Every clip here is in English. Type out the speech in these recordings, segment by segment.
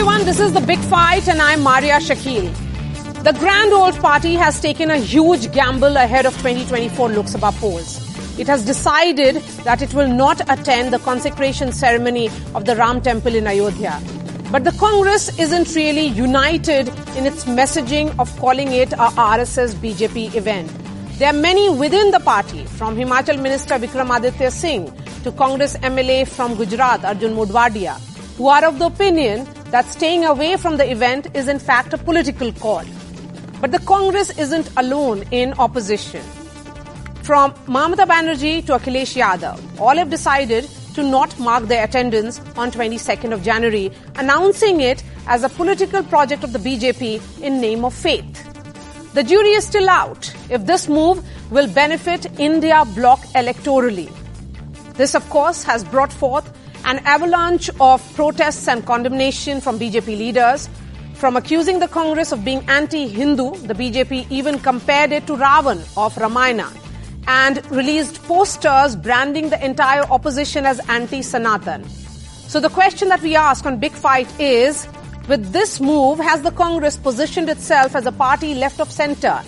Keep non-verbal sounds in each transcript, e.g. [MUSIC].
everyone, this is the big fight, and I'm Maria Shakil. The Grand Old Party has taken a huge gamble ahead of 2024 Lok Sabha polls. It has decided that it will not attend the consecration ceremony of the Ram Temple in Ayodhya. But the Congress isn't really united in its messaging of calling it a RSS BJP event. There are many within the party, from Himachal Minister Vikramaditya Singh to Congress MLA from Gujarat Arjun Modhwadia, who are of the opinion that staying away from the event is in fact a political call. But the Congress isn't alone in opposition. From Mamata Banerjee to Akhilesh Yadav, all have decided to not mark their attendance on 22nd of January, announcing it as a political project of the BJP in name of faith. The jury is still out if this move will benefit India bloc electorally. This, of course, has brought forth an avalanche of protests and condemnation from BJP leaders. From accusing the Congress of being anti-Hindu, the BJP even compared it to Ravan of Ramayana and released posters branding the entire opposition as anti-Sanatan. So the question that we ask on Big Fight is, with this move, has the Congress positioned itself as a party left of center?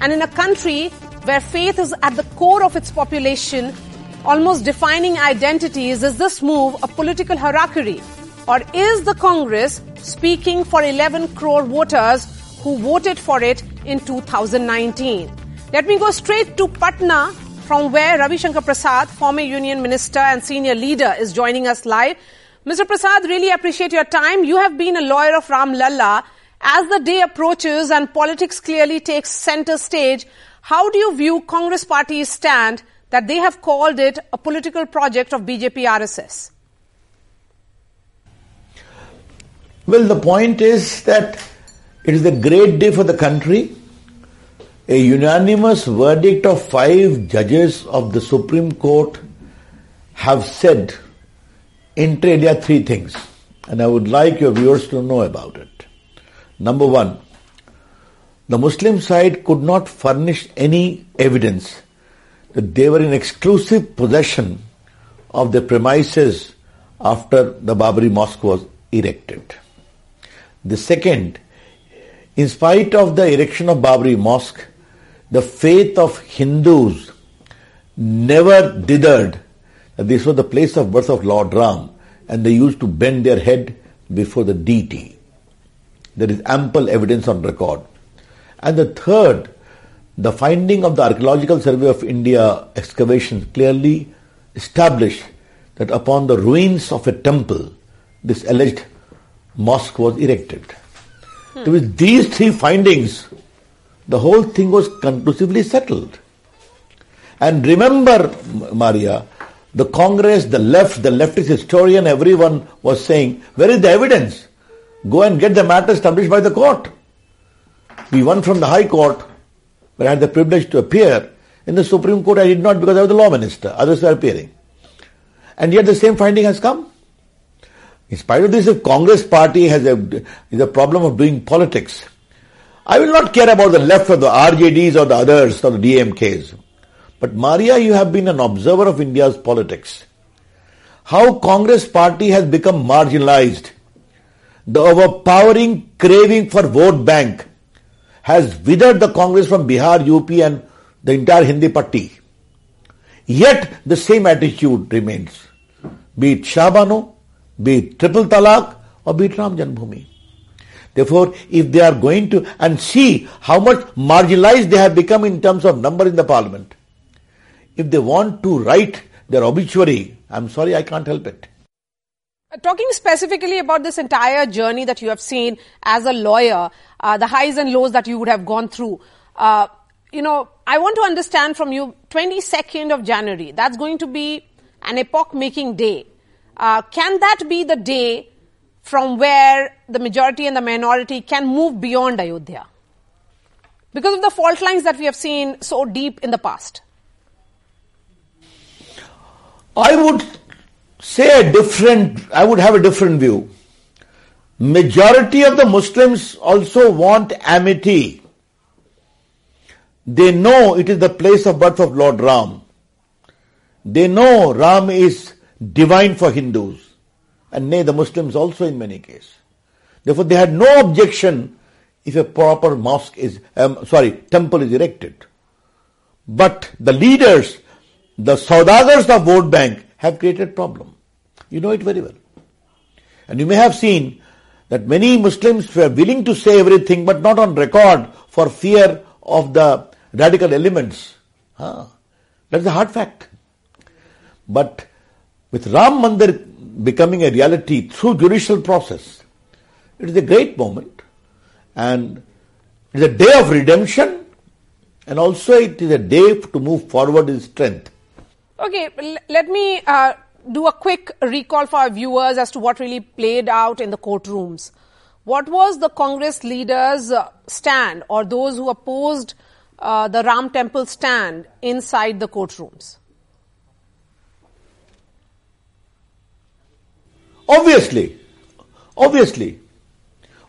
And in a country where faith is at the core of its population, almost defining identities, is this move a political harakiri? Or is the Congress speaking for 11 crore voters who voted for it in 2019? Let me go straight to Patna from where Ravi Shankar Prasad, former union minister and senior leader, is joining us live. Mr. Prasad, really appreciate your time. You have been a lawyer of Ram Lalla. As the day approaches and politics clearly takes center stage, how do you view Congress party's stand that they have called it a political project of BJP RSS? Well, the point is that it is a great day for the country. A unanimous verdict of five judges of the Supreme Court have said inter alia three things, and I would like your viewers to know about it. Number one, the Muslim side could not furnish any evidence that they were in exclusive possession of the premises after the Babri Mosque was erected. The second, in spite of the erection of Babri Mosque, the faith of Hindus never dithered that this was the place of birth of Lord Ram and they used to bend their head before the deity. There is ample evidence on record. And the third, the finding of the Archaeological Survey of India excavations clearly established that upon the ruins of a temple, this alleged mosque was erected. Hmm. With these three findings, the whole thing was conclusively settled. And remember, Maria, the Congress, the left, the leftist historian, everyone was saying, where is the evidence? Go and get the matter established by the court. We won from the High Court but I had the privilege to appear. In the Supreme Court, I did not because I was the law minister. Others were appearing. And yet the same finding has come. In spite of this, if Congress party has a, is a problem of doing politics, I will not care about the left or the RJDs or the others or the DMKs. But Maria, you have been an observer of India's politics. How Congress party has become marginalized. The overpowering craving for vote bank has withered the Congress from Bihar, UP and the entire Hindi Patti. Yet the same attitude remains. Be it Shah Bano, be it Triple Talaq or be it Ram Janmabhoomi. Therefore, if they are going to, and see how much marginalized they have become in terms of number in the parliament, if they want to write their obituary, I'm sorry, I can't help it. Talking specifically about this entire journey that you have seen as a lawyer, uh, the highs and lows that you would have gone through, uh, you know, I want to understand from you 22nd of January, that's going to be an epoch making day. Uh, can that be the day from where the majority and the minority can move beyond Ayodhya? Because of the fault lines that we have seen so deep in the past. I would say a different, I would have a different view. Majority of the Muslims also want amity. They know it is the place of birth of Lord Ram. They know Ram is divine for Hindus. And nay, the Muslims also in many cases. Therefore, they had no objection if a proper mosque is, um, sorry, temple is erected. But the leaders, the saudagars of vote bank have created problem. You know it very well. And you may have seen that many Muslims were willing to say everything but not on record for fear of the radical elements. That's a hard fact. But with Ram Mandir becoming a reality through judicial process, it is a great moment and it is a day of redemption and also it is a day to move forward in strength. Okay, let me uh, do a quick recall for our viewers as to what really played out in the courtrooms. What was the Congress leaders' uh, stand or those who opposed uh, the Ram Temple stand inside the courtrooms? Obviously, obviously.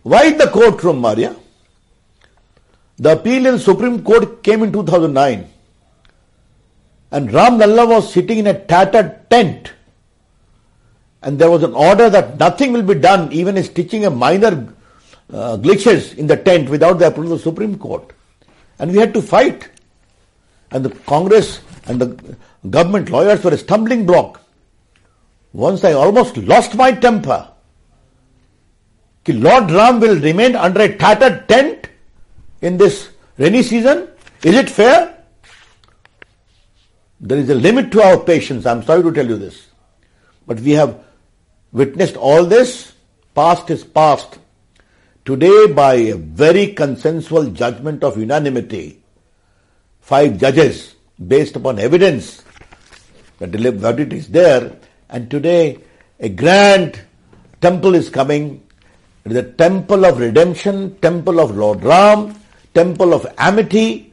Why the courtroom, Maria? The appeal in Supreme Court came in 2009 and Ram Lalla was sitting in a tattered tent and there was an order that nothing will be done, even in stitching a minor uh, glitches in the tent without the approval of the Supreme Court. And we had to fight. And the Congress and the government lawyers were a stumbling block. Once I almost lost my temper. Lord Ram will remain under a tattered tent in this rainy season? Is it fair? There is a limit to our patience. I'm sorry to tell you this. But we have witnessed all this. Past is past. Today, by a very consensual judgment of unanimity, five judges, based upon evidence, the verdict is there, and today a grand temple is coming. A temple of redemption, temple of Lord Ram, temple of amity,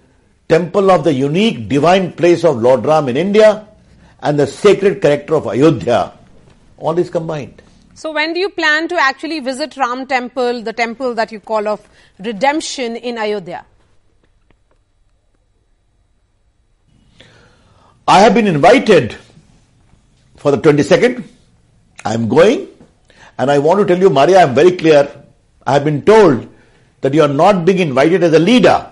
temple of the unique divine place of Lord Ram in India, and the sacred character of Ayodhya all is combined. So when do you plan to actually visit Ram temple, the temple that you call of redemption in Ayodhya? I have been invited for the 22nd. I am going and I want to tell you, Maria, I am very clear. I have been told that you are not being invited as a leader.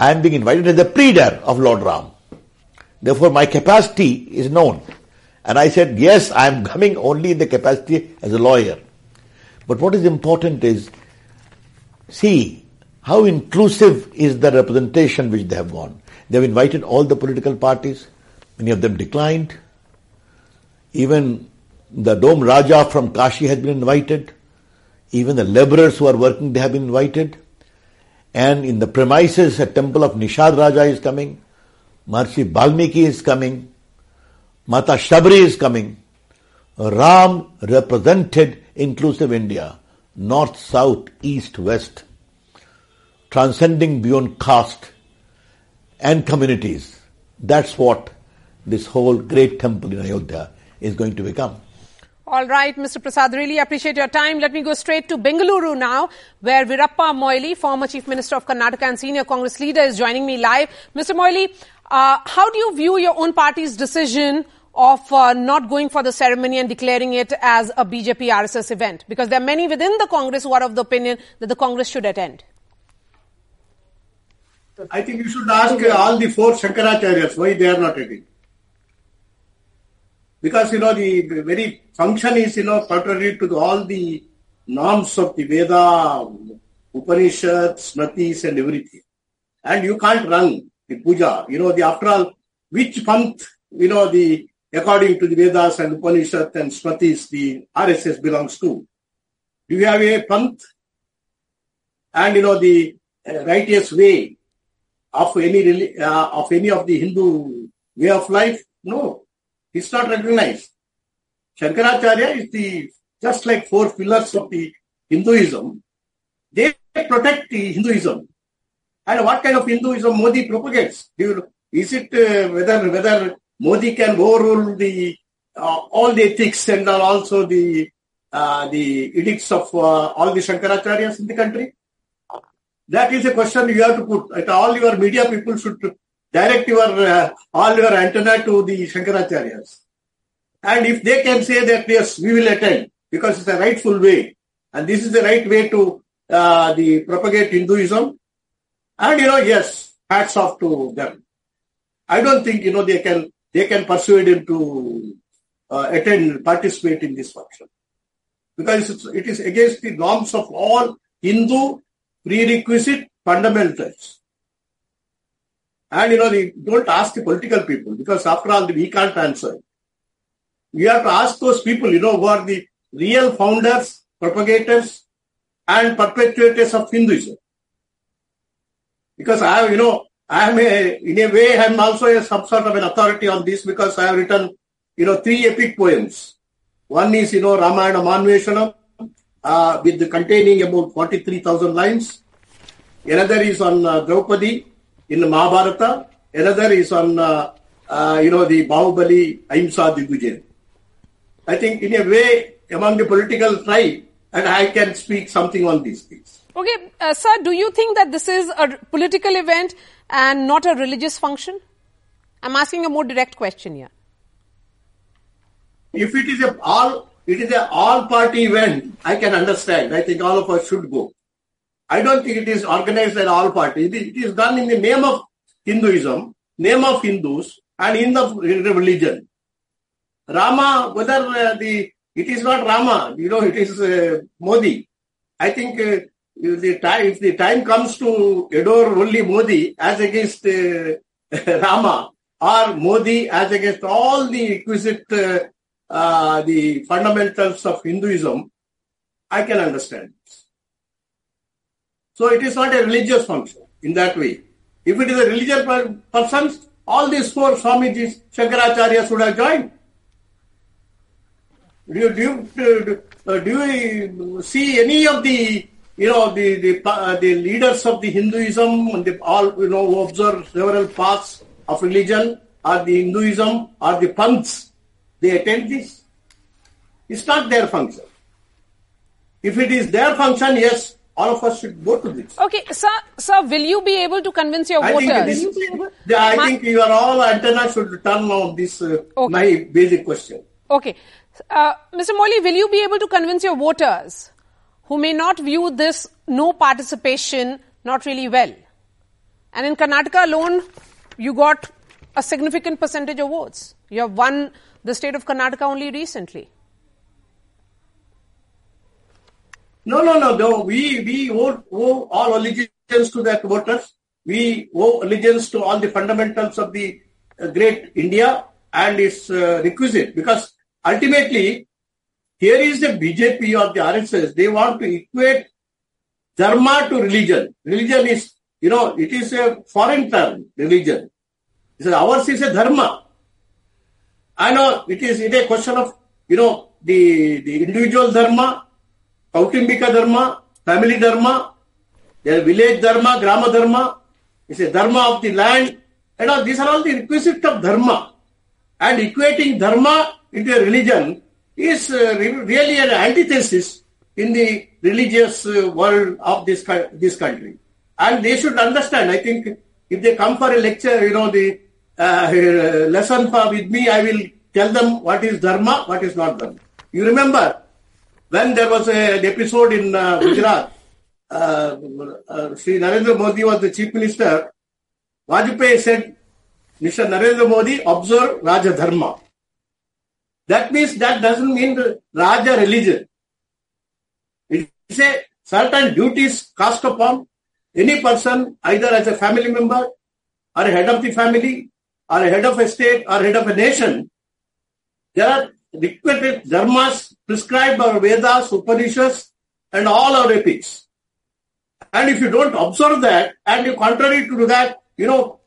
I am being invited as a pleader of Lord Ram. Therefore, my capacity is known. And I said, yes, I am coming only in the capacity as a lawyer. But what is important is, see, how inclusive is the representation which they have gone. They have invited all the political parties. Many of them declined. Even the Dom Raja from Kashi has been invited. Even the laborers who are working, they have been invited. And in the premises, a temple of Nishad Raja is coming. Maharishi Balmiki is coming. Mata Shabri is coming. Ram represented inclusive India, north, south, east, west, transcending beyond caste and communities. That's what this whole great temple in Ayodhya is going to become. All right, Mr. Prasad, really appreciate your time. Let me go straight to Bengaluru now, where Veerappa Moily, former Chief Minister of Karnataka and senior Congress leader, is joining me live. Mr. Moily, uh, how do you view your own party's decision of uh, not going for the ceremony and declaring it as a BJP RSS event? Because there are many within the Congress who are of the opinion that the Congress should attend. I think you should ask uh, all the four Shankaracharyas why they are not attending. Because, you know, the very function is, you know, contrary to the, all the norms of the Veda, Upanishads, Smritis and everything. And you can't run the puja. You know, the after all, which month, you know, the according to the Vedas and Upanishads and Smritis, the RSS belongs to. Do you have a panth? And you know the uh, righteous way of any uh, of any of the Hindu way of life? No, it's not recognized. Shankaracharya is the just like four pillars of the Hinduism. They protect the Hinduism. And what kind of Hinduism Modi propagates? Is it uh, whether whether Modi can overrule the uh, all the ethics and also the uh, the edicts of uh, all the Shankaracharyas in the country? That is a question you have to put. At all your media people should direct your uh, all your antenna to the Shankaracharyas. And if they can say that yes, we will attend because it's a rightful way, And this is the right way to uh, the propagate Hinduism. And you know, yes, hats off to them. I don't think you know they can they can persuade him to uh, attend participate in this function because it's, it is against the norms of all Hindu prerequisite fundamentals. And you know, they don't ask the political people because after all, we can't answer. You have to ask those people, you know, who are the real founders, propagators, and perpetuators of Hinduism. Because I you know, I am a, in a way, I am also a some sort of an authority on this because I have written, you know, three epic poems. One is, you know, Ramayana Mahanveshanam, uh, with the containing about 43,000 lines. Another is on uh, Draupadi in Mahabharata. Another is on, uh, uh, you know, the Bahubali Ahimsa Digvijay. I think in a way among the political tribe, and I can speak something on these things. Okay, uh, sir, do you think that this is a political event and not a religious function? I'm asking a more direct question here. If it is a all, it is a all party event, I can understand. I think all of us should go. I don't think it is organized an all party. It is done in the name of Hinduism, name of Hindus, and in the religion. Rama, whether uh, the it is not Rama, you know, it is uh, Modi. I think uh, if the time if the time comes to adore only Modi as against uh, [LAUGHS] Rama or Modi as against all the requisite uh, uh, the fundamentals of Hinduism, I can understand. So it is not a religious function in that way. If it is a religious per- person, all these four Swamijis, Shankaracharya should have joined. Do you, do you, uh, do you see any of the you know the the, uh, the leaders of the Hinduism and the, all you know who observe several paths of religion or the Hinduism or the panths they attend this? It's not their function. If it is their function, yes, all of us should go to this. Okay, sir, sir, will you be able to convince your I think, voters? this, I Ma- think your all antenna should turn on this uh, Okay. my basic question. Okay. Uh, Mr. Moily, will you be able to convince your voters who may not view this no participation not really well? And in Karnataka alone, you got a significant percentage of votes. You have won the state of Karnataka only recently. No, no, no, no. We we owe, owe all allegiance to that voters. We owe allegiance to all the fundamentals of the uh, great India and its uh, requisite because ultimately here is the BJP or the RSS. They want to equate dharma to religion. Religion is, you know, it is a foreign term. Religion. It is ours is a dharma. I know it is it a question of you know the the individual dharma, Kautumbika dharma, family dharma, their village dharma, grama dharma. It's a dharma of the land. You know these are all the requisites of dharma, and equating dharma into a religion is uh, really an antithesis in the religious uh, world of this this country. And they should understand. I think if they come for a lecture, you know the uh, lesson for with me, I will tell them what is dharma, what is not dharma. You remember when there was a, an episode in uh, Gujarat, uh, uh, Narendra Modi was the chief minister. Vajpayee said, Mr. Narendra Modi, observe Raja Dharma. That means that doesn't mean the Raja religion. It's a certain duties cast upon any person, either as a family member, or a head of the family, or a head of a state, or head of a nation. There are required dharmas prescribed by Vedas, Upanishads, and all our epics. And if you don't observe that, and you contrary to that, you know,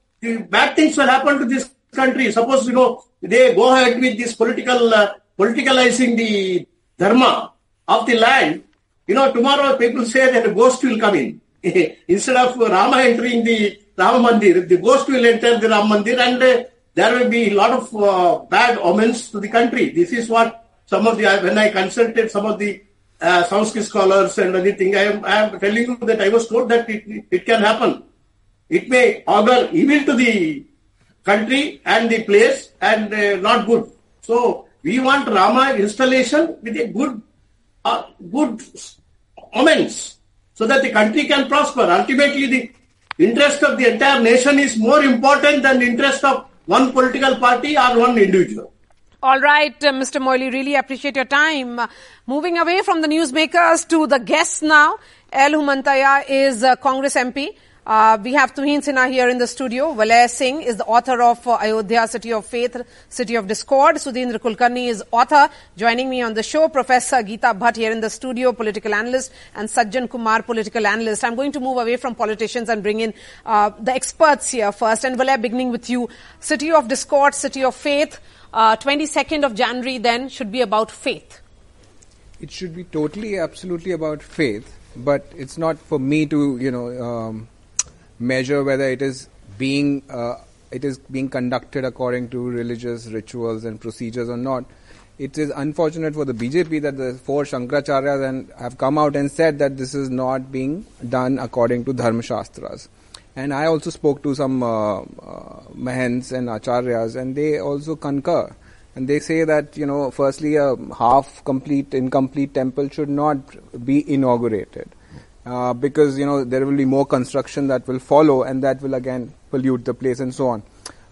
bad things will happen to this country. Suppose, you know, they go ahead with this political, uh, politicalizing the dharma of the land. You know, tomorrow people say that a ghost will come in. [LAUGHS] Instead of Rama entering the Rama Mandir, the ghost will enter the Rama Mandir and uh, there will be a lot of uh, bad omens to the country. This is what some of the, when I consulted some of the uh, Sanskrit scholars and anything, I am, I am telling you that I was told that it, it can happen. It may augur evil to the country and the place and uh, not good. So we want Rama installation with a good, uh, good omens so that the country can prosper. Ultimately, the interest of the entire nation is more important than the interest of one political party or one individual. All right, uh, Mr. Moily, really appreciate your time. Uh, moving away from the newsmakers to the guests now. L Hanumanthaiah is a Congress MP. Uh, we have Tuhin Sinha here in the studio. Valay Singh is the author of uh, Ayodhya, City of Faith, City of Discord. Sudhindra Kulkarni is author. Joining me on the show, Professor Geeta Bhatt here in the studio, political analyst, and Sajjan Kumar, political analyst. I'm going to move away from politicians and bring in uh, the experts here first. And Valay, beginning with you. City of Discord, City of Faith. 22nd uh, of January then should be about faith. It should be totally, absolutely about faith, but it's not for me to, you know, um, measure whether it is being uh, it is being conducted according to religious rituals and procedures or not. It is unfortunate for the BJP that the four Shankaracharyas and have come out and said that this is not being done according to Dharma Shastras. And I also spoke to some uh, uh, Mahants and Acharyas, and they also concur. And they say that, you know, firstly, a half complete, incomplete temple should not be inaugurated uh, because you know there will be more construction that will follow, and that will again pollute the place and so on.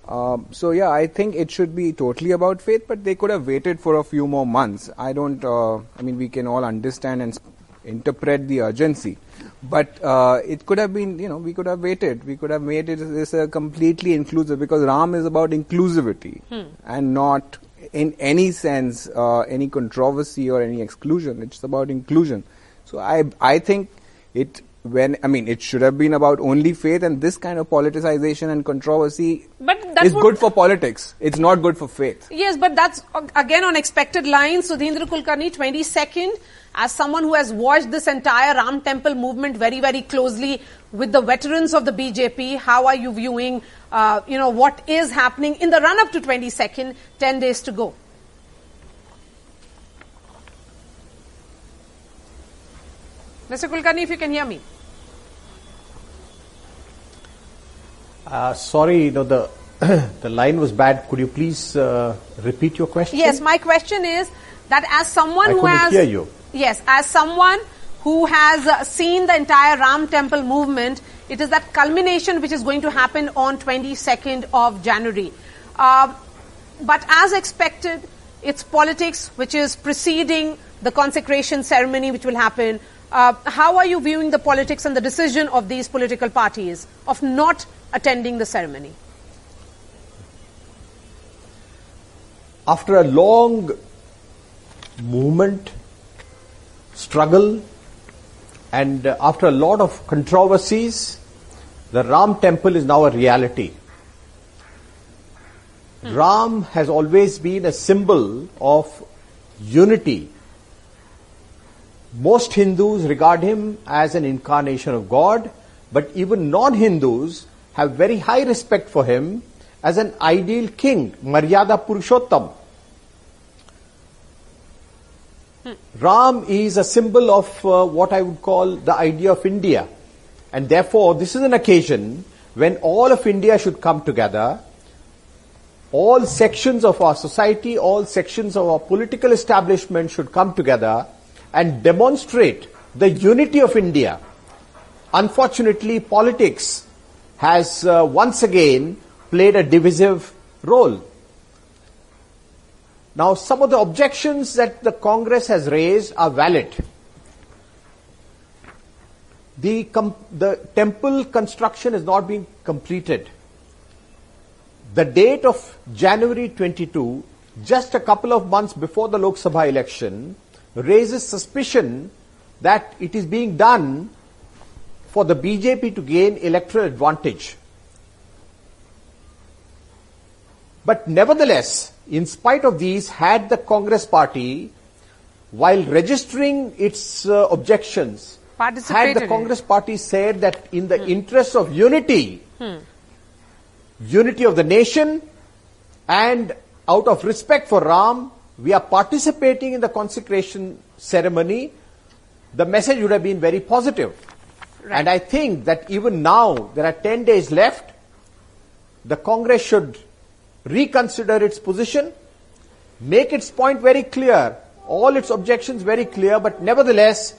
Um, so yeah, I think it should be totally about faith, but they could have waited for a few more months. I don't. Uh, I mean, we can all understand and interpret the urgency, but uh, it could have been. You know, we could have waited. We could have made it this a completely inclusive because Ram is about inclusivity hmm. and not in any sense uh, any controversy or any exclusion. It's about inclusion. So I I think it when I mean it should have been about only faith and this kind of politicization and controversy but is good for politics. It's not good for faith. Yes, but that's again on expected lines. Sudhindra Kulkarni, 22nd, as someone who has watched this entire Ram Temple movement very, very closely with the veterans of the BJP, how are you viewing, uh, you know, what is happening in the run up to 22nd, 10 days to go? Mr. Kulkarni, if you can hear me. Uh, sorry, you know, the, [CLEARS THROAT] the line was bad. Could you please uh, repeat your question? Yes, my question is that as someone I who has. hear you. Yes, as someone who has uh, seen the entire Ram Temple movement, it is that culmination which is going to happen on 22nd of January. Uh, but as expected, it's politics which is preceding the consecration ceremony which will happen. Uh, how are you viewing the politics and the decision of these political parties of not attending the ceremony? After a long movement, struggle, and uh, after a lot of controversies, the Ram temple is now a reality. Hmm. Ram has always been a symbol of unity most Hindus regard him as an incarnation of God, but even non-Hindus have very high respect for him as an ideal king, Maryada Purushottam. Hmm. Ram is a symbol of uh, what I would call the idea of India. And therefore, this is an occasion when all of India should come together. All sections of our society, all sections of our political establishment should come together and demonstrate the unity of India. Unfortunately, politics has uh, once again played a divisive role. Now, some of the objections that the Congress has raised are valid. The, com- the temple construction is not being completed. The date of January 22, just a couple of months before the Lok Sabha election, raises suspicion that it is being done for the BJP to gain electoral advantage. But nevertheless, in spite of these, had the Congress party, while registering its uh, objections, had the Congress party said that in the hmm. interest of unity, hmm. unity of the nation, and out of respect for Ram, we are participating in the consecration ceremony, the message would have been very positive. Right. And I think that even now, there are 10 days left, the Congress should reconsider its position, make its point very clear, all its objections very clear, but nevertheless,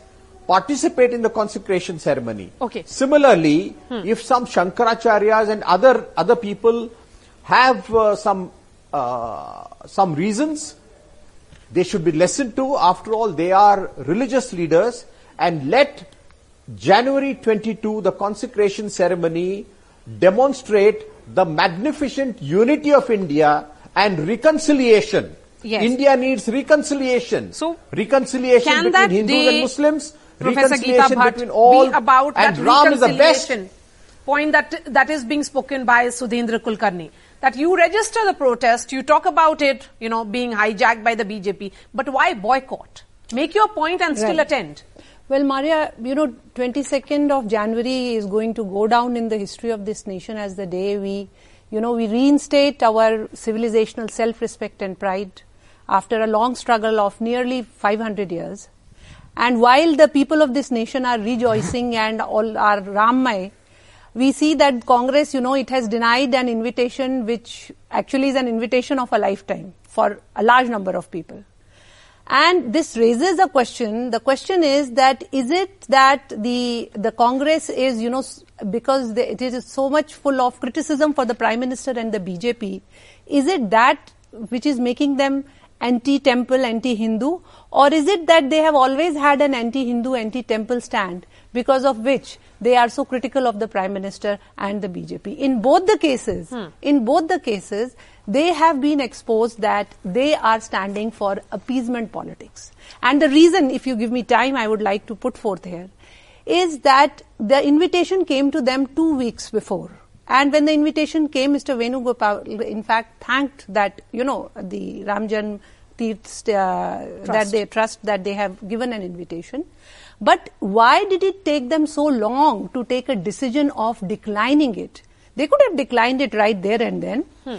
participate in the consecration ceremony. Okay. Similarly, hmm. if some Shankaracharyas and other other people have uh, some uh, some reasons, they should be listened to. After all, they are religious leaders, and let January 22, the consecration ceremony, demonstrate the magnificent unity of India and reconciliation. Yes. India needs reconciliation. So, reconciliation between Hindus and Muslims Professor Geeta Bhatt between all be about and that Ram is the best. point that that is being spoken by Sudhindra Kulkarni. That you register the protest, you talk about it, you know, being hijacked by the BJP, but why boycott? Make your point and still right. attend. Well, Maria, you know, 22nd of January is going to go down in the history of this nation as the day we, you know, we reinstate our civilizational self-respect and pride after a long struggle of nearly 500 years. And while the people of this nation are rejoicing and all are Rammay, we see that Congress, you know, it has denied an invitation which actually is an invitation of a lifetime for a large number of people. And this raises a question. The question is that is it that the the Congress is, you know, because the, it is so much full of criticism for the Prime Minister and the BJP, is it that which is making them anti-temple, anti-Hindu, or is it that they have always had an anti-Hindu, anti-temple stand because of which they are so critical of the Prime Minister and the BJP? In both the cases, hmm. in both the cases, they have been exposed that they are standing for appeasement politics. And the reason, if you give me time, I would like to put forth here, is that the invitation came to them two weeks before. And when the invitation came, Mr. Venugopal, in fact, thanked that, you know, the Ramjan Uh, that they trust that they have given an invitation. But why did it take them so long to take a decision of declining it? They could have declined it right there and then. Hmm.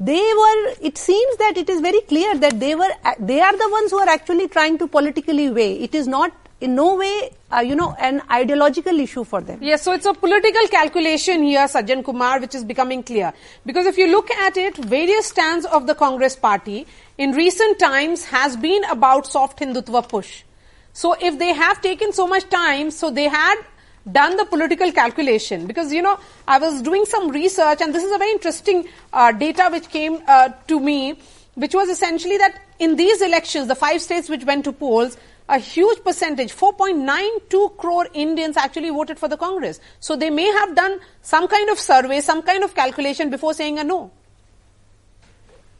They were, it seems that it is very clear that they were, they are the ones who are actually trying to politically weigh. It is not in no way, uh, you know, an ideological issue for them. Yes, so it's a political calculation here, Sajjan Kumar, which is becoming clear. Because if you look at it, various stands of the Congress party in recent times has been about soft Hindutva push. So if they have taken so much time, so they had done the political calculation because you know I was doing some research and this is a very interesting uh, data which came uh, to me which was essentially that in these elections the five states which went to polls a huge percentage, 4.92 crore Indians actually voted for the Congress. So they may have done some kind of survey, some kind of calculation before saying a no.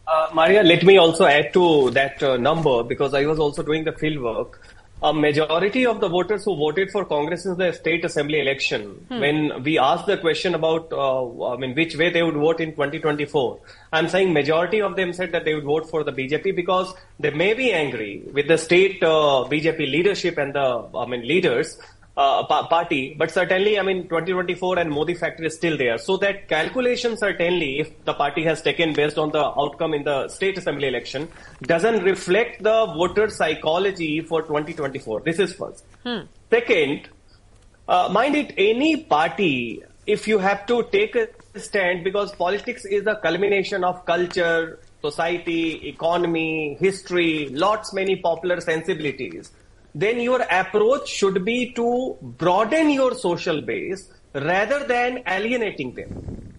Uh, Maria, let me also add to that uh, number because I was also doing the field work a majority of the voters who voted for Congress in the state assembly election, hmm. when we asked the question about, uh, I mean, which way they would vote in 2024, I'm saying majority of them said that they would vote for the BJP because they may be angry with the state uh, BJP leadership and the, I mean, leaders, uh, party, but certainly, I mean, 2024 and Modi factor is still there. So that calculation certainly, if the party has taken based on the outcome in the state assembly election, doesn't reflect the voter psychology for 2024. This is first. Hmm. Second, uh, mind it, any party, if you have to take a stand, because politics is a culmination of culture, society, economy, history, lots many popular sensibilities then your approach should be to broaden your social base rather than alienating them.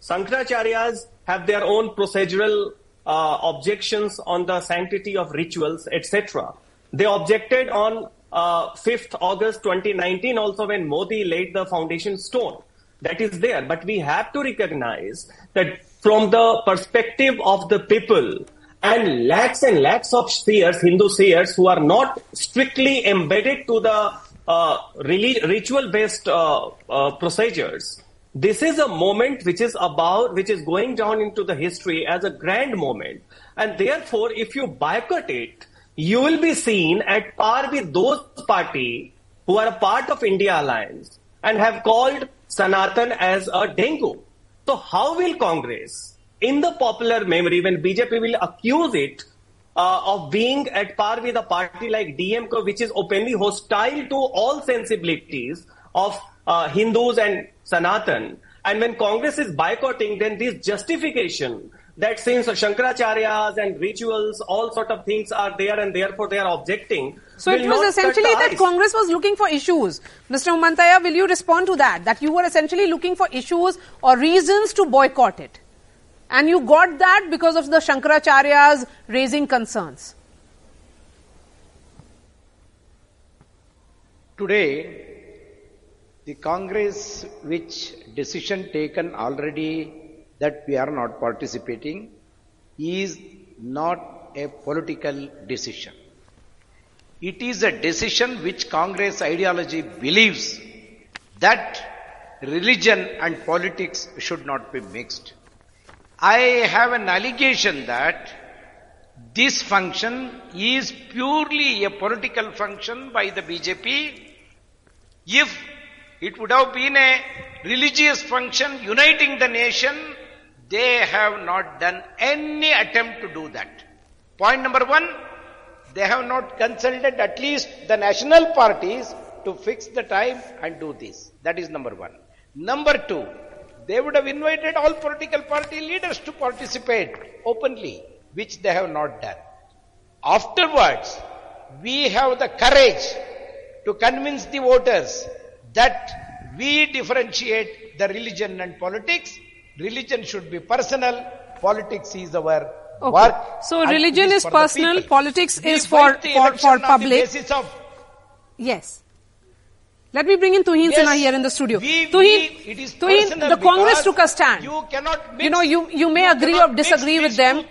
Sankaracharya's have their own procedural uh, objections on the sanctity of rituals, etc. They objected on uh, 5th August 2019 also when Modi laid the foundation stone. That is there. But we have to recognize that from the perspective of the people, and lakhs and lakhs of seers, Hindu seers, who are not strictly embedded to the uh, ritual-based uh, uh, procedures. This is a moment which is about, which is going down into the history as a grand moment. And therefore, if you boycott it, you will be seen at par with those party who are a part of India Alliance and have called Sanatan as a dengue. So how will Congress in the popular memory, when BJP will accuse it uh, of being at par with a party like DMK, which is openly hostile to all sensibilities of uh, Hindus and Sanatan, and when Congress is boycotting, then this justification that since Shankaracharyas and rituals, all sort of things are there and therefore they are objecting. So it was essentially that Congress was looking for issues. Mr. Hanumanthaiah, will you respond to that? That you were essentially looking for issues or reasons to boycott it. And you got that because of the Shankaracharyas raising concerns. Today, the Congress, which decision taken already that we are not participating is not a political decision. It is a decision which Congress ideology believes that religion and politics should not be mixed. I have an allegation that this function is purely a political function by the BJP. If it would have been a religious function uniting the nation, they have not done any attempt to do that. Point number one, they have not consulted at least the national parties to fix the time and do this. That is number one. Number two, they would have invited all political party leaders to participate openly, which they have not done. Afterwards, we have the courage to convince the voters that we differentiate the religion and politics Religion should be personal. Politics is our okay. work. So religion is personal. Politics we is for for, for public. yes. Let me bring in Tuhin yes, Sinha here in the studio. We, Tuhin, Tuhin the Congress took a stand. You cannot You know, you, you may you agree or disagree with them.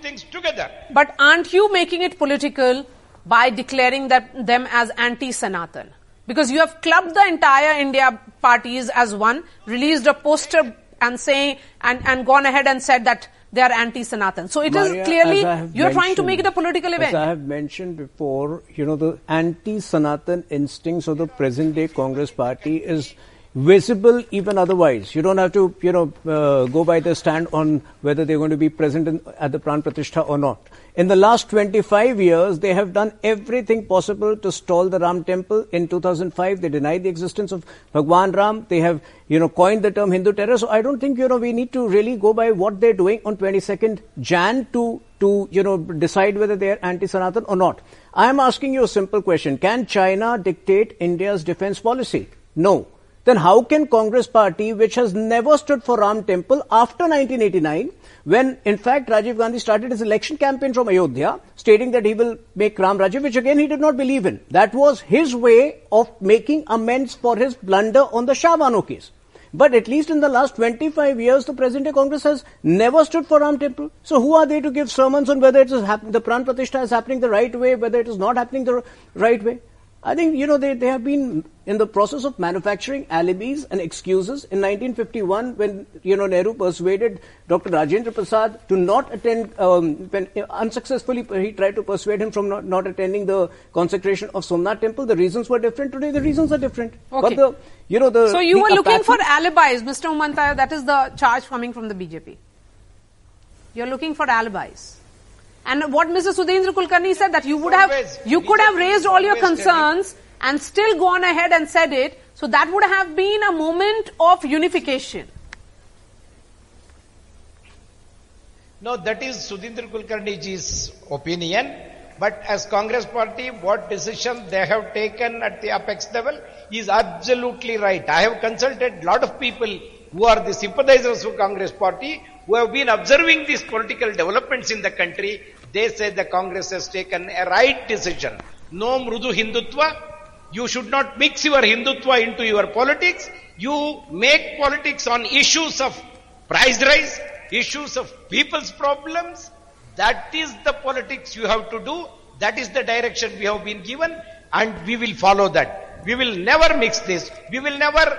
But aren't you making it political by declaring that them as anti-Sanatan? Because you have clubbed the entire India parties as one, released a poster and saying and, and gone ahead and said that they are anti-Sanatan. So it Maria, is clearly you're trying to make it a political event. As I have mentioned before, you know the anti-Sanatan instincts of the present-day Congress party is visible even otherwise. You don't have to, you know, uh, go by the stand on whether they're going to be present in, at the Pran Pratishtha or not. In the last 25 years, they have done everything possible to stall the Ram temple. In 2005, they denied the existence of Bhagwan Ram. They have, you know, coined the term Hindu terror. So I don't think, you know, we need to really go by what they're doing on 22nd Jan to, to, you know, decide whether they are anti-Sanatan or not. I am asking you a simple question. Can China dictate India's defense policy? No then how can Congress party, which has never stood for Ram Temple after 1989, when in fact Rajiv Gandhi started his election campaign from Ayodhya, stating that he will make Ram Rajya, which again he did not believe in. That was his way of making amends for his blunder on the Shah Bano case. But at least in the last 25 years, the present-day Congress has never stood for Ram Temple. So who are they to give sermons on whether it is hap- the Pran Pratishtha is happening the right way, whether it is not happening the right way? I think, you know, they, they have been in the process of manufacturing alibis and excuses. In 1951, when, you know, Nehru persuaded Dr. Rajendra Prasad to not attend, um, when unsuccessfully he tried to persuade him from not, not, attending the consecration of Somnath temple, the reasons were different. Today, the reasons are different. Okay. But the, you know, the. So you were looking for alibis, Mr. Hanumanthaiah. That is the charge coming from the BJP. You're looking for alibis. And what Mr. Sudhindra Kulkarni said that you would have, you could have raised all your concerns and still gone ahead and said it. So that would have been a moment of unification. No, that is Sudhindra Kulkarniji's opinion. But as Congress party, what decision they have taken at the apex level is absolutely right. I have consulted a lot of people who are the sympathizers of Congress party who have been observing these political developments in the country they say the Congress has taken a right decision. No Mrudu Hindutva. You should not mix your Hindutva into your politics. You make politics on issues of price rise, issues of people's problems. That is the politics you have to do. That is the direction we have been given and we will follow that. We will never mix this. We will never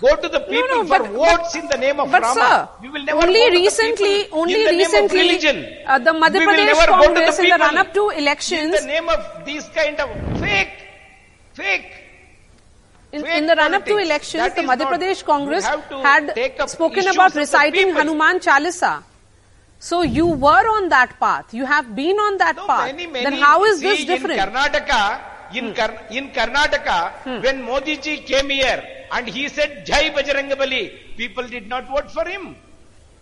go to the people no, no, for but, votes but, in the name of but Rama. Sir, we will never only recently, only recently, uh, the Madhya Pradesh Congress the in the run-up to elections, in the name of these kind of fake, fake. In, in, the run-up to elections, the Madhya Pradesh Congress had spoken about reciting Hanuman Chalisa. So you were on that path. You have been on that no, path. Many, many, then how is see, this different? In Karnataka, in, hmm. Kar- in Karnataka, hmm. when Modi ji came here and he said Jai Bajrang Bali, people did not vote for him.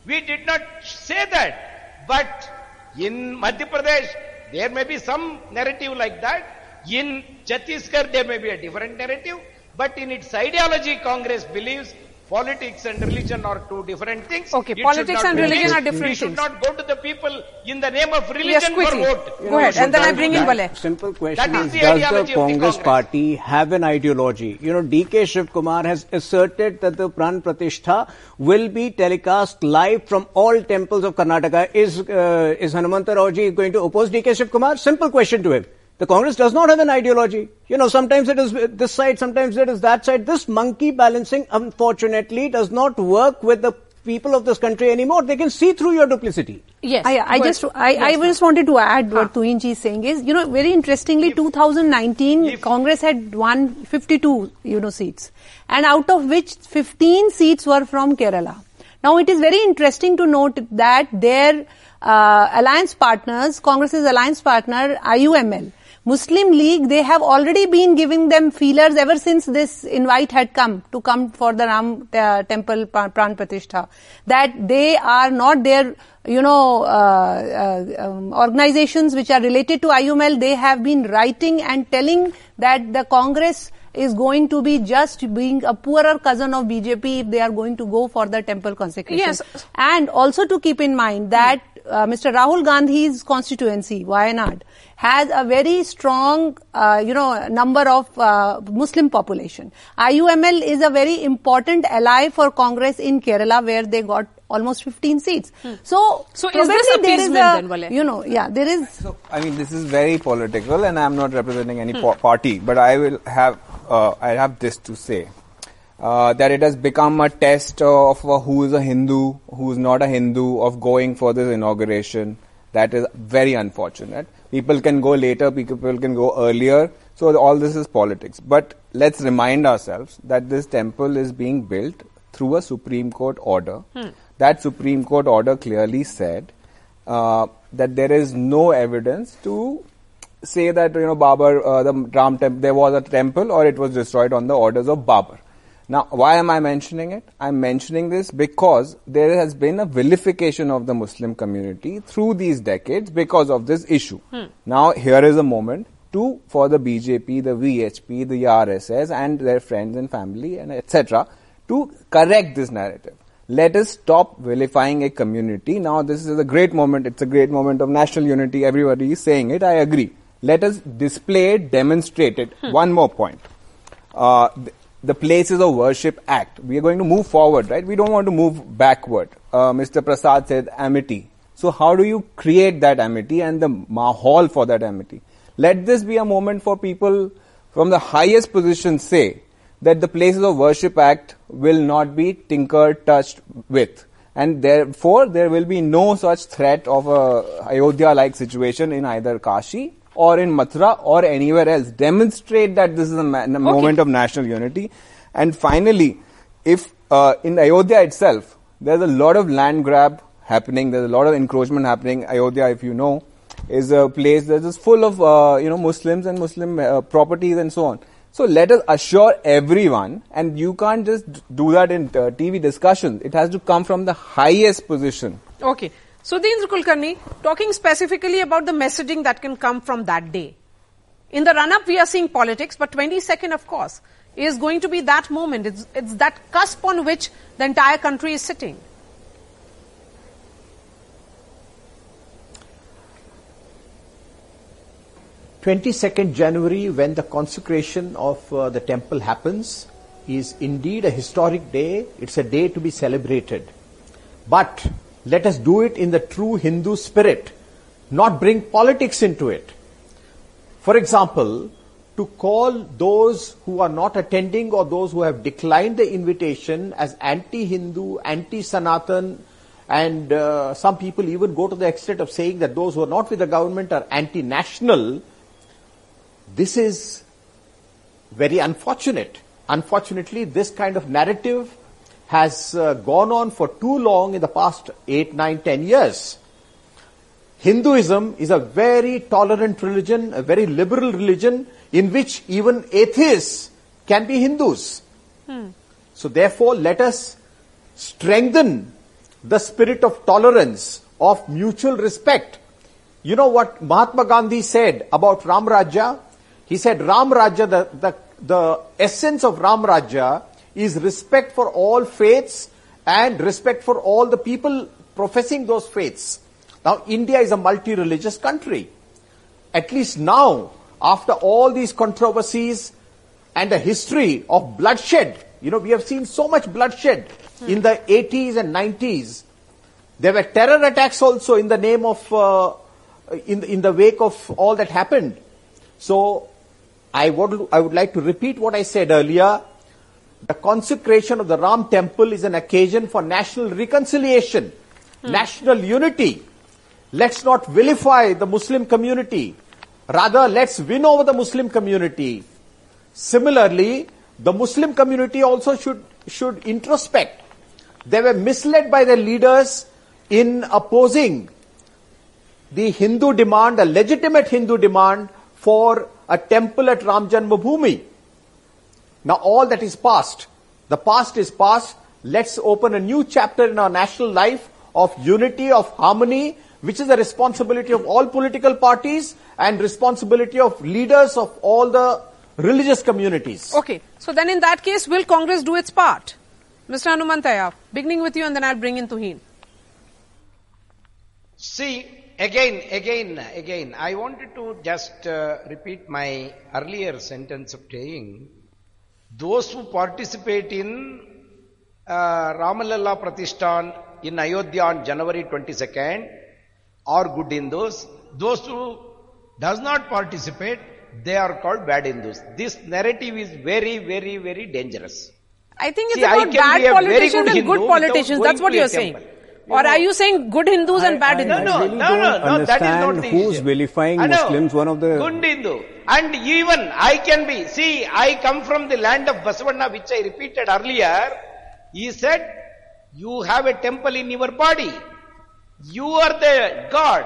We did not say that. But in Madhya Pradesh, there may be some narrative like that. In Chhattisgarh, there may be a different narrative. But in its ideology, Congress believes politics and religion are two different things. Okay, it politics and religion are different we things. We should not go to the people in the name of religion yes, for vote. Go ahead, and then I bring in Valay. Simple question is, the does the Congress, the party have an ideology? You know, DK Shivakumar has asserted that the Pran Pratishtha will be telecast live from all temples of Karnataka. Is, uh, is Hanumanta Raoji going to oppose DK Shivakumar? Simple question to him. The Congress does not have an ideology. You know, sometimes it is this side, sometimes it is that side. This monkey balancing, unfortunately, does not work with the people of this country anymore. They can see through your duplicity. Yes. I, I just, I, yes, I just wanted to add what Tuhinji is saying is, you know, very interestingly, if, 2019, if, Congress had won 52, you know, seats. And out of which 15 seats were from Kerala. Now, it is very interesting to note that their uh, alliance partners, Congress's alliance partner, IUML, Muslim League, they have already been giving them feelers ever since this invite had come to come for the Ram uh, Temple Pran Pratishtha. That they are not there, you know, uh, uh, um, organizations which are related to IUML, they have been writing and telling that the Congress is going to be just being a poorer cousin of BJP if they are going to go for the temple consecration. Yes. And also to keep in mind that uh, Mr. Rahul Gandhi's constituency, Wayanad, has a very strong, uh, you know, number of uh, Muslim population. IUML is a very important ally for Congress in Kerala, where they got almost 15 seats. Hmm. So, so is this a there is a, then, you know, yeah, there is. So, I mean, this is very political, and I'm not representing any hmm. party, but I will have, uh, I have this to say. Uh, that it has become a test of uh, who is a Hindu, who is not a Hindu, of going for this inauguration. That is very unfortunate. People can go later, people can go earlier. So all this is politics. But let's remind ourselves that this temple is being built through a Supreme Court order. Hmm. That Supreme Court order clearly said uh, that there is no evidence to say that you know Babur, uh, the Ram temple, there was a temple or it was destroyed on the orders of Babur. Now, why am I mentioning it? I'm mentioning this because there has been a vilification of the Muslim community through these decades because of this issue. Hmm. Now, here is a moment to for the BJP, the VHP, the RSS, and their friends and family, and etc., to correct this narrative. Let us stop vilifying a community. Now, this is a great moment. It's a great moment of national unity. Everybody is saying it. I agree. Let us display it, demonstrate it. Hmm. One more point. Uh, the Places of Worship Act. We are going to move forward, right? We don't want to move backward. Uh, Mr. Prasad said amity. So how do you create that amity and the mahal for that amity? Let this be a moment for people from the highest position say that the Places of Worship Act will not be tinkered, touched with. And therefore, there will be no such threat of a Ayodhya-like situation in either Kashi or in Mathura or anywhere else. Demonstrate that this is a, ma- a moment of national unity. And finally, if uh, in Ayodhya itself, there's a lot of land grab happening, there's a lot of encroachment happening. Ayodhya, if you know, is a place that is full of uh, you know Muslims and Muslim uh, properties and so on. So let us assure everyone, and you can't just do that in uh, TV discussions. It has to come from the highest position. Okay. Sudhindra Kulkarni, talking specifically about the messaging that can come from that day. In the run-up, we are seeing politics, but 22nd, of course, is going to be that moment. It's, it's that cusp on which the entire country is sitting. Twenty-second January, when the consecration of uh, the temple happens, is indeed a historic day. It's a day to be celebrated. But let us do it in the true Hindu spirit, not bring politics into it. For example, to call those who are not attending or those who have declined the invitation as anti-Hindu, anti-Sanatan, and uh, some people even go to the extent of saying that those who are not with the government are anti-national, this is very unfortunate. Unfortunately, this kind of narrative has uh, gone on for too long in the past 8, 9, 10 years. Hinduism is a very tolerant religion, a very liberal religion in which even atheists can be Hindus. Hmm. So therefore let us strengthen the spirit of tolerance of mutual respect. You know what Mahatma Gandhi said about Ram Rajya? He said Ram Rajya, the, the, the essence of Ram Rajya is respect for all faiths and respect for all the people professing those faiths. Now, India is a multi-religious country. At least now, after all these controversies and a history of bloodshed, you know, we have seen so much bloodshed hmm. in the 80s and 90s. There were terror attacks also in the name of, uh, in, in the wake of all that happened. So, I would, I would like to repeat what I said earlier. The consecration of the Ram temple is an occasion for national reconciliation, hmm. national unity. Let's not vilify the Muslim community. Rather, let's win over the Muslim community. Similarly, the Muslim community also should, should introspect. They were misled by their leaders in opposing the Hindu demand, a legitimate Hindu demand for a temple at Ram Janmabhoomi. Now all that is past. The past is past. Let's open a new chapter in our national life of unity, of harmony, which is the responsibility of all political parties and responsibility of leaders of all the religious communities. Okay. So then in that case, will Congress do its part? Mr. Hanumanthaiah, beginning with you and then I'll bring in Tuhin. See, again, again, again, I wanted to just uh, repeat my earlier sentence of saying, those who participate in uh, Ramalalla Pratishthan in Ayodhya on January 22nd are good Hindus. Those who does not participate, they are called bad Hindus. This narrative is very, very, very dangerous. I think it's See, about bad politicians and good politicians. That's what you're saying. You or know, are you saying good Hindus I, and bad I, Hindus? No, no, really no, no, no, that is not the who's issue. vilifying Muslims, one of the... Good Hindu. And even I can be, see, I come from the land of Basavanna, which I repeated earlier. He said, you have a temple in your body. You are the God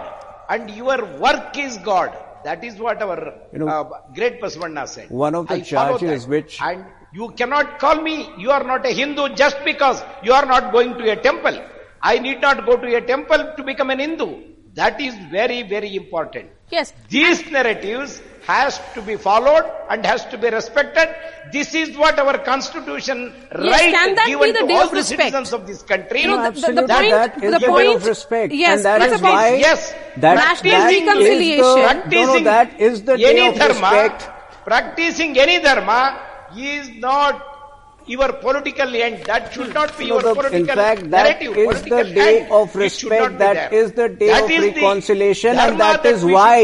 and your work is God. That is what our you know, uh, great Basavanna said. One of the I charges which... And you cannot call me, you are not a Hindu just because you are not going to a temple. I need not go to a temple to become an Hindu. That is very, very important. Yes. These narratives has to be followed and has to be respected. This is what our constitution yes, right can given the to all the citizens of this country. You know, the, the, the point, that is the, the point, of respect. Yes, and that is why yes, that, national that reconciliation. Is the, practicing no, no, that is the day of dharma, respect. Practicing any dharma is not your political end. That should not be your the, political In fact, that narrative, is the day end. of respect. That is the day that of is reconciliation, and that is why.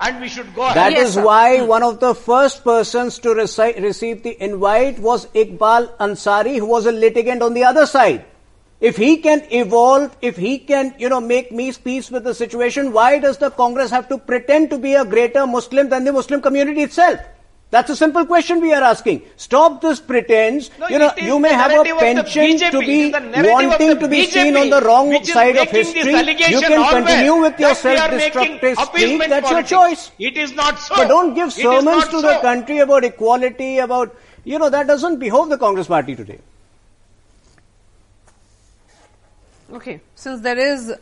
and we should go That ahead. is yes, why hmm. one of the first persons to reci- receive the invite was Iqbal Ansari, who was a litigant on the other side. If he can evolve, if he can, you know, make peace with the situation, why does the Congress have to pretend to be a greater Muslim than the Muslim community itself? That's a simple question we are asking. Stop this pretense. No, you know, you may have a penchant to be wanting to be BJP, seen on the wrong side of history. You can continue with your self-destructive speech. That's politics. your choice. It is not so. But don't give sermons to so. the country about equality, about, you know, that doesn't behove the Congress party today. Okay. Since there is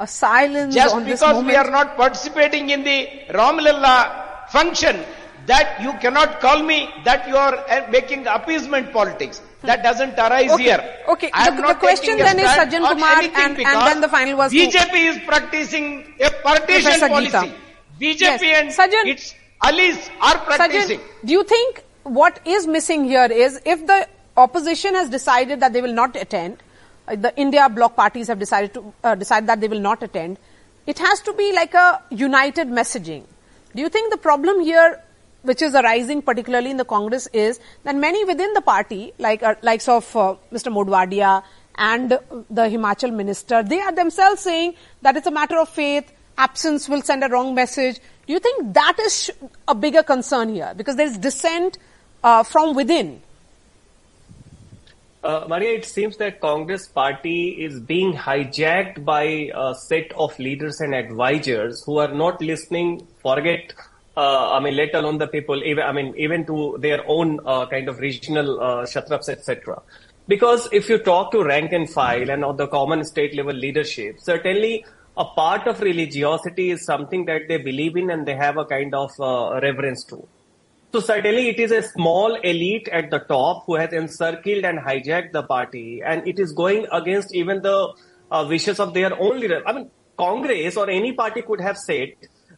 a silence Just because we are not participating in the Ramlalla function, that you cannot call me that you are uh, making appeasement politics. That doesn't arise okay. here. Okay. I the, the question then is Sajjan Kumar and, and then the final was BJP is practicing a partition policy. BJP yes. and Sajjan, its allies are practicing. Sajjan, do you think what is missing here is if the opposition has decided that they will not attend, uh, the India bloc parties have decided to uh, decide that they will not attend, it has to be like a united messaging. Do you think the problem here which is arising particularly in the Congress is that many within the party, like uh, likes of uh, Mr. Modhwadia and the Himachal minister, they are themselves saying that it's a matter of faith, absence will send a wrong message. Do you think that is a bigger concern here? Because there is dissent uh, from within. Uh, Maria, it seems that Congress party is being hijacked by a set of leaders and advisors who are not listening, forget uh, I mean, let alone the people, even, I mean, even to their own uh, kind of regional uh, etc. Because if you talk to rank and file and on the common state level leadership, certainly a part of religiosity is something that they believe in and they have a kind of uh, reverence to. So certainly it is a small elite at the top who has encircled and hijacked the party and it is going against even the uh, wishes of their own leader. I mean, Congress or any party could have said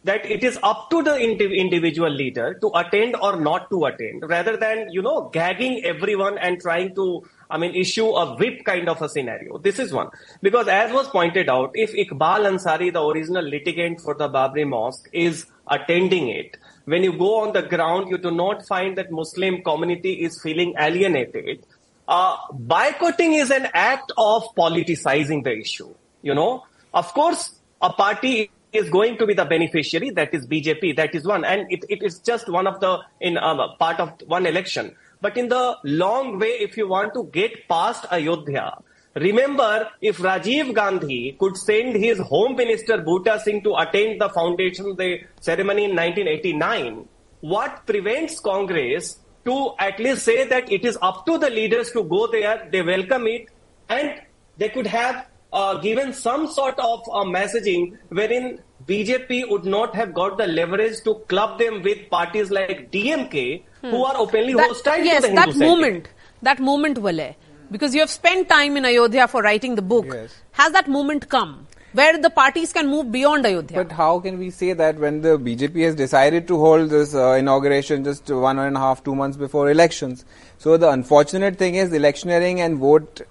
that it is up to the individual leader to attend or not to attend rather than, you know, gagging everyone and trying to, I mean, issue a whip kind of a scenario. This is one. Because as was pointed out, if Iqbal Ansari, the original litigant for the Babri Mosque, is attending it, when you go on the ground, you do not find that Muslim community is feeling alienated. Uh, boycotting is an act of politicizing the issue. You know, of course, a party is going to be the beneficiary. That is BJP. That is one, and it, it is just one of the in um, part of one election. But in the long way, if you want to get past Ayodhya, remember if Rajiv Gandhi could send his Home Minister Buta Singh to attend the foundation the ceremony in 1989, what prevents Congress to at least say that it is up to the leaders to go there, they welcome it, and they could have uh, given some sort of uh, messaging wherein BJP would not have got the leverage to club them with parties like DMK hmm. who are openly that, hostile yes, to the Hindu that moment, that moment, Valay, because you have spent time in Ayodhya for writing the book. Yes. Has that moment come? Where the parties can move beyond Ayodhya. But how can we say that when the BJP has decided to hold this uh, inauguration just one and a half, two months before elections? So the unfortunate thing is electioneering and vote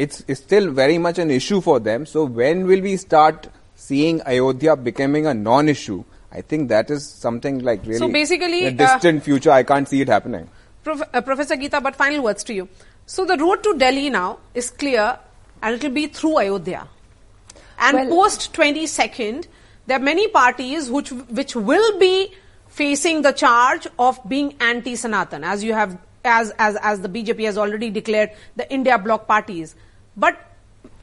it's, it's still very much an issue for them. So when will we start seeing Ayodhya becoming a non-issue? I think that is something like really so basically, in a distant uh, future. I can't see it happening. Prof, uh, Professor Geeta, but final words to you. So the road to Delhi now is clear, and it will be through Ayodhya. And well, post 22nd, there are many parties which which will be facing the charge of being anti-Sanatan, as you have as as as the BJP has already declared the India bloc parties. But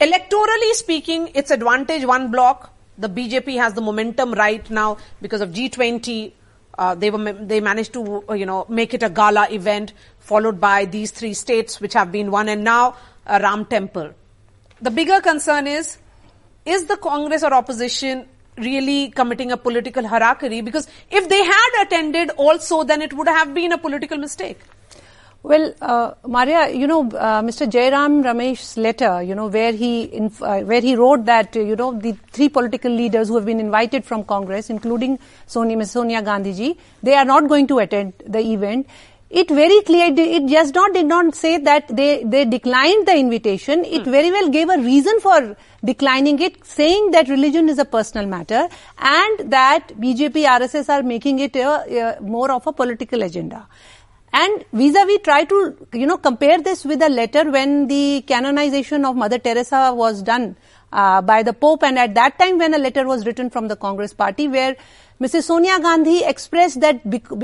electorally speaking, it's advantage one block. The BJP has the momentum right now because of G20. Uh, they were they managed to uh, you know make it a gala event, followed by these three states which have been won, and now a Ram temple. The bigger concern is: is the Congress or opposition really committing a political harakiri? Because if they had attended also, then it would have been a political mistake. Well, uh, Maria, you know, uh, Mr. Jairam Ramesh's letter, you know, where he inf- uh, where he wrote that, you know, the three political leaders who have been invited from Congress, including Sonia, Ms. Sonia Gandhi ji, they are not going to attend the event. It very clear, it just not did not say that they, they declined the invitation. It hmm. very well gave a reason for declining it, saying that religion is a personal matter and that BJP, RSS are making it a, a, more of a political agenda. And vis-a-vis try to, you know, compare this with a letter when the canonization of Mother Teresa was done uh, by the Pope and at that time when a letter was written from the Congress party where Mrs. Sonia Gandhi expressed that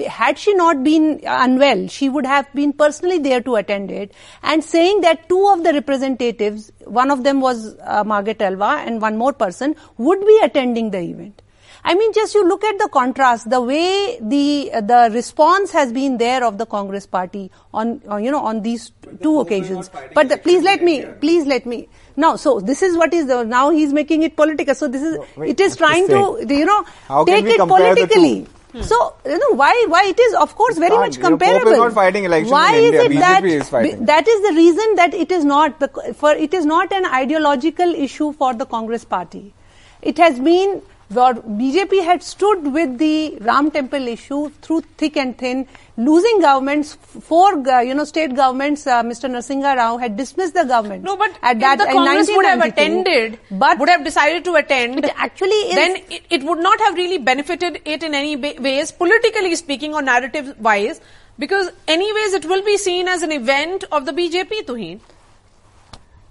had she not been unwell, she would have been personally there to attend it and saying that two of the representatives, one of them was uh, Margaret Alva and one more person would be attending the event. I mean, just you look at the contrast, the way the the response has been there of the Congress party on, uh, you know on these but two occasions. But the, please let me, please let me. Now, so this is what is the now he's making it political. So this is no, wait, it is trying to you know How take it politically. Hmm. So you know why why it is of course very much comparable. Pope is not fighting elections why in India. is it BJP that is fighting. that is the reason that it is not the, for it is not an ideological issue for the Congress party. It has been where BJP had stood with the Ram Temple issue through thick and thin, losing governments, four uh, you know state governments. Uh, Mr. Narasimha Rao had dismissed the government. No, but at that, the Congress would have attended, but would have decided to attend, it actually is, then it, it, would not have really benefited it in any ways, politically speaking or narrative wise, because anyways it will be seen as an event of the BJP, Tuhin.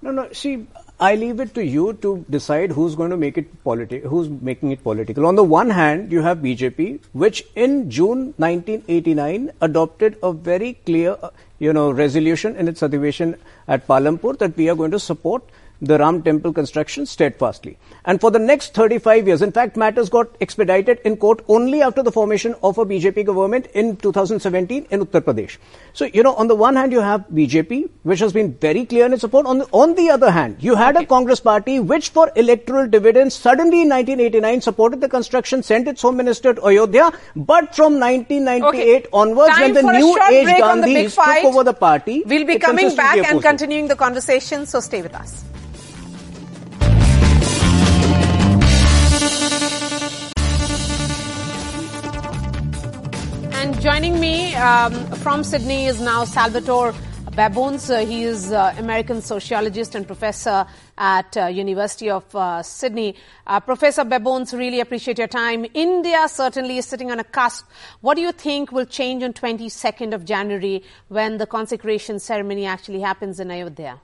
No, no. See, I leave it to you to decide who's going to make it political, who's making it political. On the one hand, you have BJP, which in June 1989 adopted a very clear, uh, you know, resolution in its adhivesan at Palampur that we are going to support the Ram temple construction steadfastly. And for the next 35 years, in fact, matters got expedited in court only after the formation of a BJP government in 2017 in Uttar Pradesh. So, you know, on the one hand, you have BJP, which has been very clear in its support. On the, on the other hand, you had okay. a Congress party which, for electoral dividends, suddenly in 1989 supported the construction, sent its home minister to Ayodhya. But from 1998 okay. onwards, Time when the new age Gandhis took over the party, we'll be coming back and continuing the conversation. So stay with us. And joining me um, from Sydney is now Salvatore Babones. Uh, he is uh, American sociologist and professor at uh, University of uh, Sydney. Uh, professor Babones, really appreciate your time. India certainly is sitting on a cusp. What do you think will change on 22nd of January when the consecration ceremony actually happens in Ayodhya?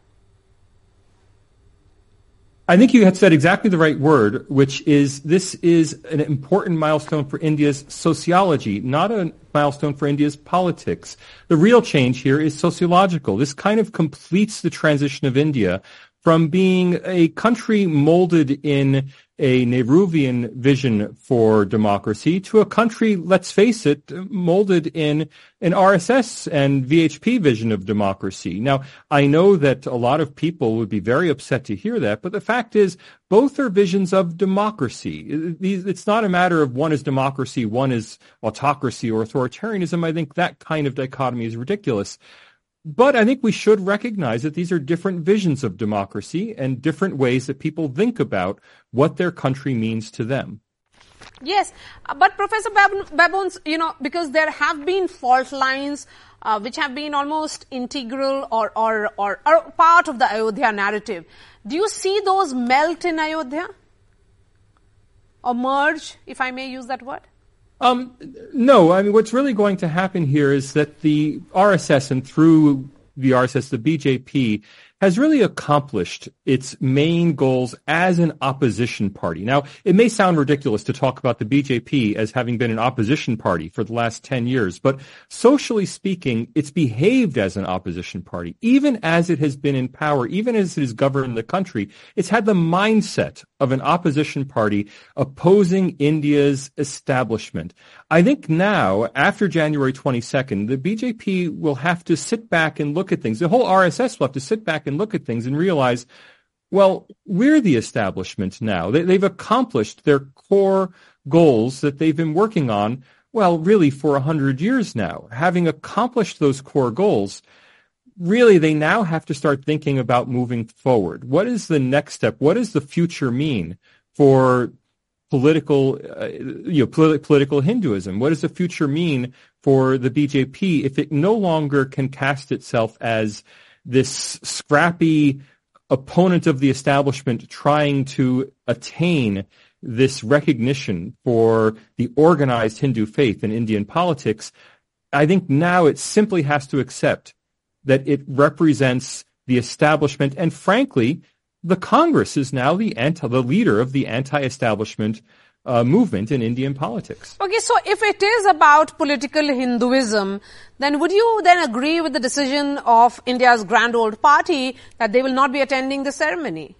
I think you had said exactly the right word, which is this is an important milestone for India's sociology, not a milestone for India's politics. The real change here is sociological. This kind of completes the transition of India from being a country molded in a Nehruvian vision for democracy to a country, let's face it, molded in an RSS and VHP vision of democracy. Now, I know that a lot of people would be very upset to hear that, but the fact is both are visions of democracy. It's not a matter of one is democracy, one is autocracy or authoritarianism. I think that kind of dichotomy is ridiculous. But I think we should recognize that these are different visions of democracy and different ways that people think about what their country means to them. Yes, uh, but Professor Babones, you know, because there have been fault lines uh, which have been almost integral or, or, or, or part of the Ayodhya narrative. Do you see those melt in Ayodhya? Or merge, if I may use that word? Um, no, I mean, what's really going to happen here is that the RSS and through the RSS, the BJP has really accomplished its main goals as an opposition party. Now, it may sound ridiculous to talk about the BJP as having been an opposition party for the last 10 years, but socially speaking, it's behaved as an opposition party. Even as it has been in power, even as it has governed the country, it's had the mindset of an opposition party opposing India's establishment. I think now, after January 22nd, the BJP will have to sit back and look at things. The whole RSS will have to sit back and look at things and realize, well, we're the establishment now. They, have accomplished their core goals that they've been working on, well, really for a hundred years now. Having accomplished those core goals, really they now have to start thinking about moving forward. What is the next step? What does the future mean for political, uh, you know, politi- political Hinduism? What does the future mean for the BJP if it no longer can cast itself as this scrappy opponent of the establishment trying to attain this recognition for the organized Hindu faith in Indian politics, I think now it simply has to accept that it represents the establishment and frankly, the Congress is now the anti, the leader of the anti-establishment uh, movement in Indian politics. Okay, so if it is about political Hinduism, then would you then agree with the decision of India's Grand Old Party that they will not be attending the ceremony?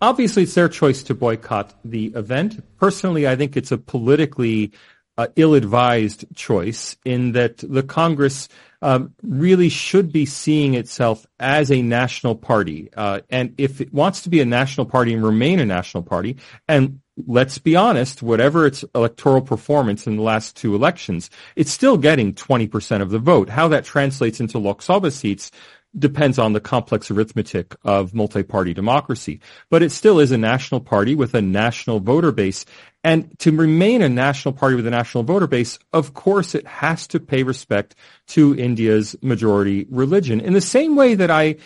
Obviously, it's their choice to boycott the event. Personally, I think it's a politically uh, ill-advised choice in that the Congress um, really should be seeing itself as a national party. Uh, and if it wants to be a national party and remain a national party, and let's be honest, whatever its electoral performance in the last two elections, it's still getting 20% of the vote. How that translates into Lok Sabha seats depends on the complex arithmetic of multi-party democracy. But it still is a national party with a national voter base. And to remain a national party with a national voter base, of course, it has to pay respect to India's majority religion in the same way that I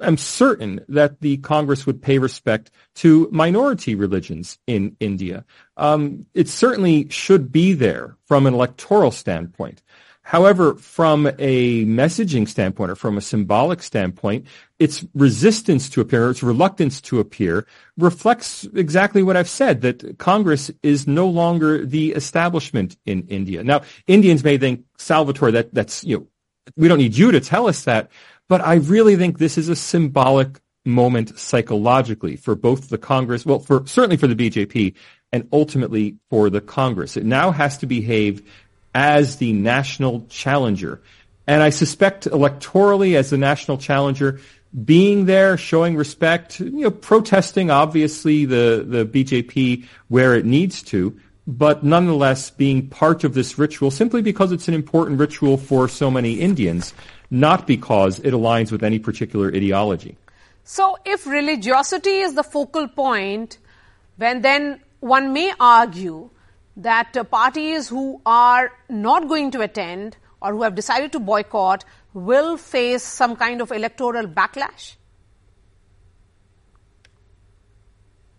am certain that the Congress would pay respect to minority religions in India. Um, it certainly should be there from an electoral standpoint. However, from a messaging standpoint or from a symbolic standpoint, its resistance to appear, its reluctance to appear reflects exactly what I've said, that Congress is no longer the establishment in India. Now, Indians may think, Salvatore, that, that's, you know, we don't need you to tell us that. But I really think this is a symbolic moment psychologically for both the Congress, well, for certainly for the BJP and ultimately for the Congress. It now has to behave as the national challenger. And I suspect electorally as the national challenger, being there, showing respect, you know, protesting obviously the, the BJP where it needs to, but nonetheless being part of this ritual simply because it's an important ritual for so many Indians, not because it aligns with any particular ideology. So if religiosity is the focal point, when then one may argue that uh, parties who are not going to attend or who have decided to boycott will face some kind of electoral backlash?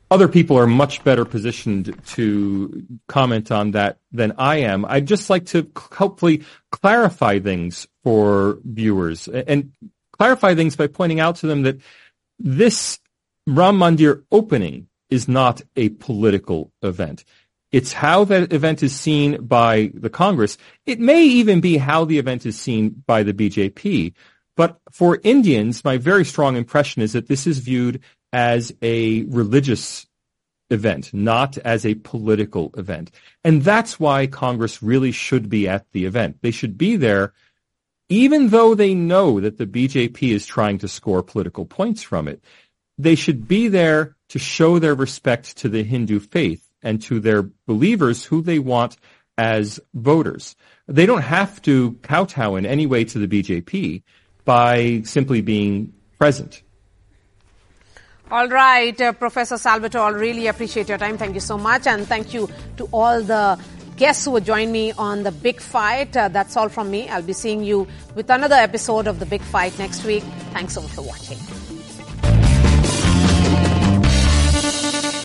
Other people are much better positioned to comment on that than I am. I'd just like to hopefully clarify things for viewers and clarify things by pointing out to them that this Ram Mandir opening is not a political event. It's how that event is seen by the Congress. It may even be how the event is seen by the BJP. But for Indians, my very strong impression is that this is viewed as a religious event, not as a political event. And that's why Congress really should be at the event. They should be there even though they know that the BJP is trying to score political points from it. They should be there to show their respect to the Hindu faith and to their believers who they want as voters. They don't have to kowtow in any way to the BJP by simply being present. All right, uh, Professor Salvatore, I really appreciate your time. Thank you so much. And thank you to all the guests who would join me on the big fight. Uh, that's all from me. I'll be seeing you with another episode of the big fight next week. Thanks so much for watching.